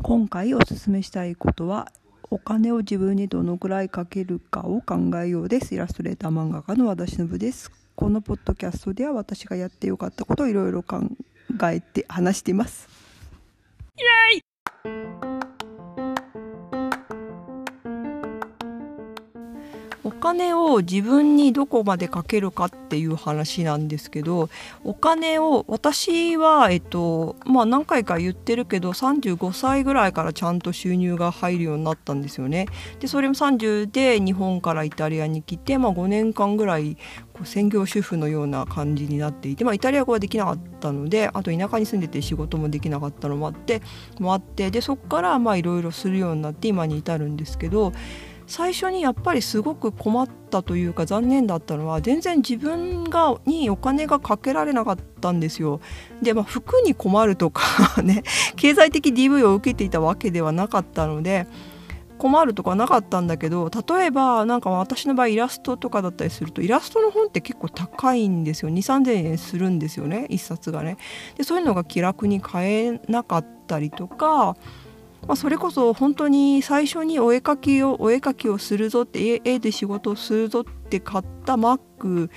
今回おすすめしたいことはお金を自分にどのくらいかけるかを考えようです。イラストレーター漫画家の和田忍です。このポッドキャストでは私がやってよかったことをいろいろ考えて話しています。金を自分にどこまでかけるかっていう話なんですけどお金を私は、えっとまあ、何回か言ってるけど35歳ぐらいからちゃんと収入が入るようになったんですよね。でそれも30で日本からイタリアに来て、まあ、5年間ぐらい専業主婦のような感じになっていて、まあ、イタリア語はできなかったのであと田舎に住んでて仕事もできなかったのもあってもあってでそこからいろいろするようになって今に至るんですけど最初にやっぱりすごく困ったというか残念だったのは全然自分がにお金がかけられなかったんですよ。で、まあ、服に困るとか ね経済的 DV を受けていたわけではなかったので困るとかなかったんだけど例えばなんか私の場合イラストとかだったりするとイラストの本って結構高いんですよ2 3 0 0円するんですよね1冊がね。でそういうのが気楽に買えなかったりとかまあ、それこそ本当に最初にお絵描きをお絵描きをするぞって絵で仕事をするぞって買ったマック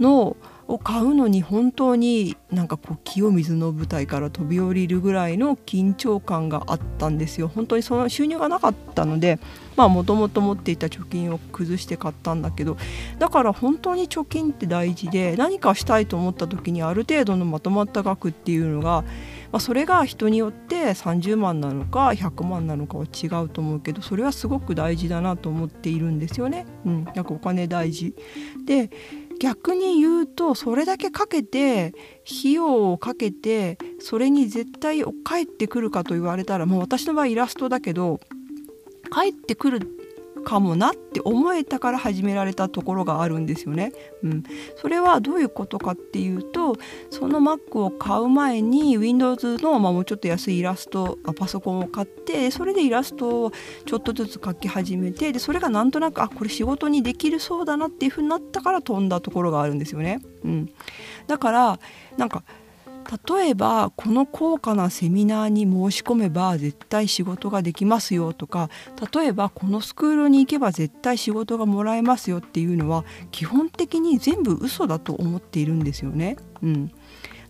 のを買うのに本当になんかこう清水の舞台から飛び降りるぐらいの緊張感があったんですよ。本当にその収入がなかったのでまあもともと持っていた貯金を崩して買ったんだけどだから本当に貯金って大事で何かしたいと思った時にある程度のまとまった額っていうのがまあ、それが人によって30万なのか100万なのかは違うと思うけどそれはすごく大事だなと思っているんですよね。うん、なんかお金大事で逆に言うとそれだけかけて費用をかけてそれに絶対返ってくるかと言われたらもう私の場合イラストだけど帰ってくるかもなって思えたから始められたところがあるんですよね。うん、それはどういうことかっていうとその Mac を買う前に Windows の、まあ、もうちょっと安いイラストパソコンを買ってそれでイラストをちょっとずつ描き始めてでそれがなんとなくあこれ仕事にできるそうだなっていうふうになったから飛んだところがあるんですよね。うん、だからなんか例えばこの高価なセミナーに申し込めば絶対仕事ができますよとか例えばこのスクールに行けば絶対仕事がもらえますよっていうのは基本的に全部嘘だと思っているんですよね。うん、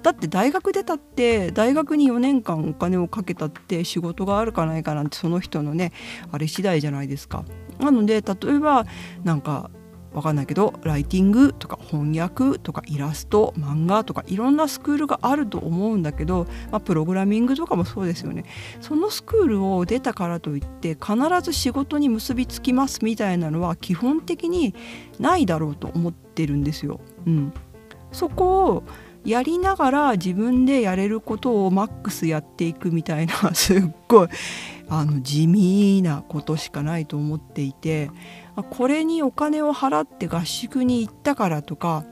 だって大学出たって大学に4年間お金をかけたって仕事があるかないかなんてその人のねあれ次第じゃないですか。なので例えばなんかわかんないけどライティングとか翻訳とかイラスト漫画とかいろんなスクールがあると思うんだけど、まあ、プログラミングとかもそうですよねそのスクールを出たからといって必ず仕事に結びつきますみたいなのは基本的にないだろうと思ってるんですよ。うん、そこをやりながら自分でやれることをマックスやっていくみたいなすっごいあの地味なことしかないと思っていてこれにお金を払って合宿に行ったからとか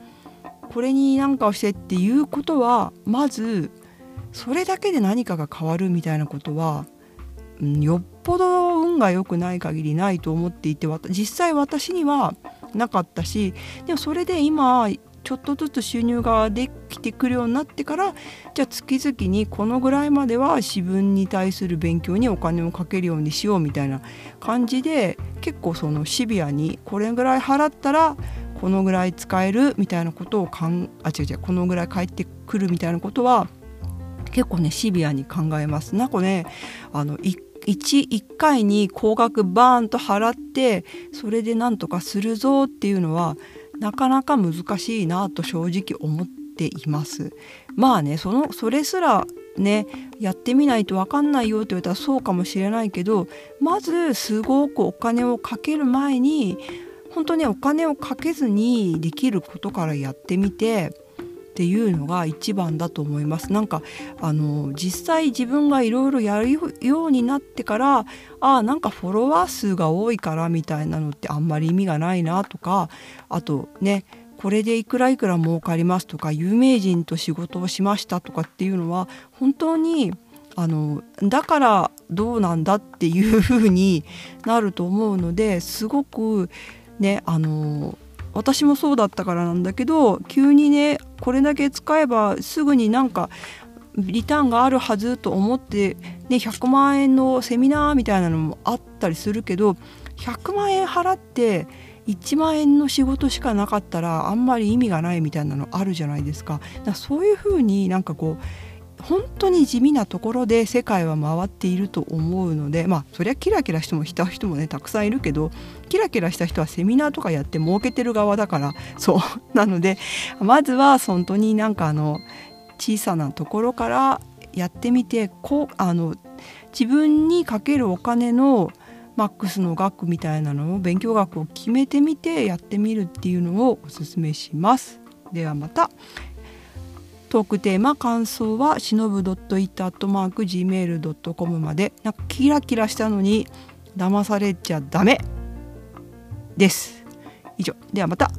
これに何かをしてっていうことはまずそれだけで何かが変わるみたいなことは、うん、よっぽど運が良くない限りないと思っていて実際私にはなかったしでもそれで今ちょっとずつ収入ができてくるようになってからじゃあ月々にこのぐらいまでは自分に対する勉強にお金をかけるようにしようみたいな感じで結構そのシビアにこれぐらい払ったらこのぐらい使えるみたいなことをかんあ違う違うこのぐらい返ってくるみたいなことは結構ねシビアに考えます。なんかねあの 1, 1回に高額バーンと払ってそれでなんとかするぞっていうのはなかなか難しいなと正直思っています。まあねそのそれすらねやってみないと分かんないよって言われたらそうかもしれないけどまずすごくお金をかける前に本当にお金をかけずにできることからやってみてっていうのが一番だと思います。なんかあの実際自分がいろいろやるようになってからああなんかフォロワー数が多いからみたいなのってあんまり意味がないなとかあとねこれでいくらいくら儲かりますとか有名人と仕事をしましたとかっていうのは本当にあのだからどうなんだっていうふうになると思うのですごくねあの私もそうだったからなんだけど急にねこれだけ使えばすぐになんかリターンがあるはずと思って、ね、100万円のセミナーみたいなのもあったりするけど100万円払って1万円の仕事しかなかったらあんまり意味がないみたいなのあるじゃないですか。だそういうふうになんかこう本当に地味なところで世界は回っていると思うのでまあそりゃキラキラしてもした人もねたくさんいるけどキラキラした人はセミナーとかやって儲けてる側だからそう なのでまずは本当になんかあの小さなところからやってみてこうあの自分にかけるお金のマックスの額みたいなのを勉強額を決めてみてやってみるっていうのをおすすめします。ではまたトークテーマ感想はしのぶ .it.gmail.com まで。なんかキラキラしたのに騙されちゃダメです。以上。ではまた。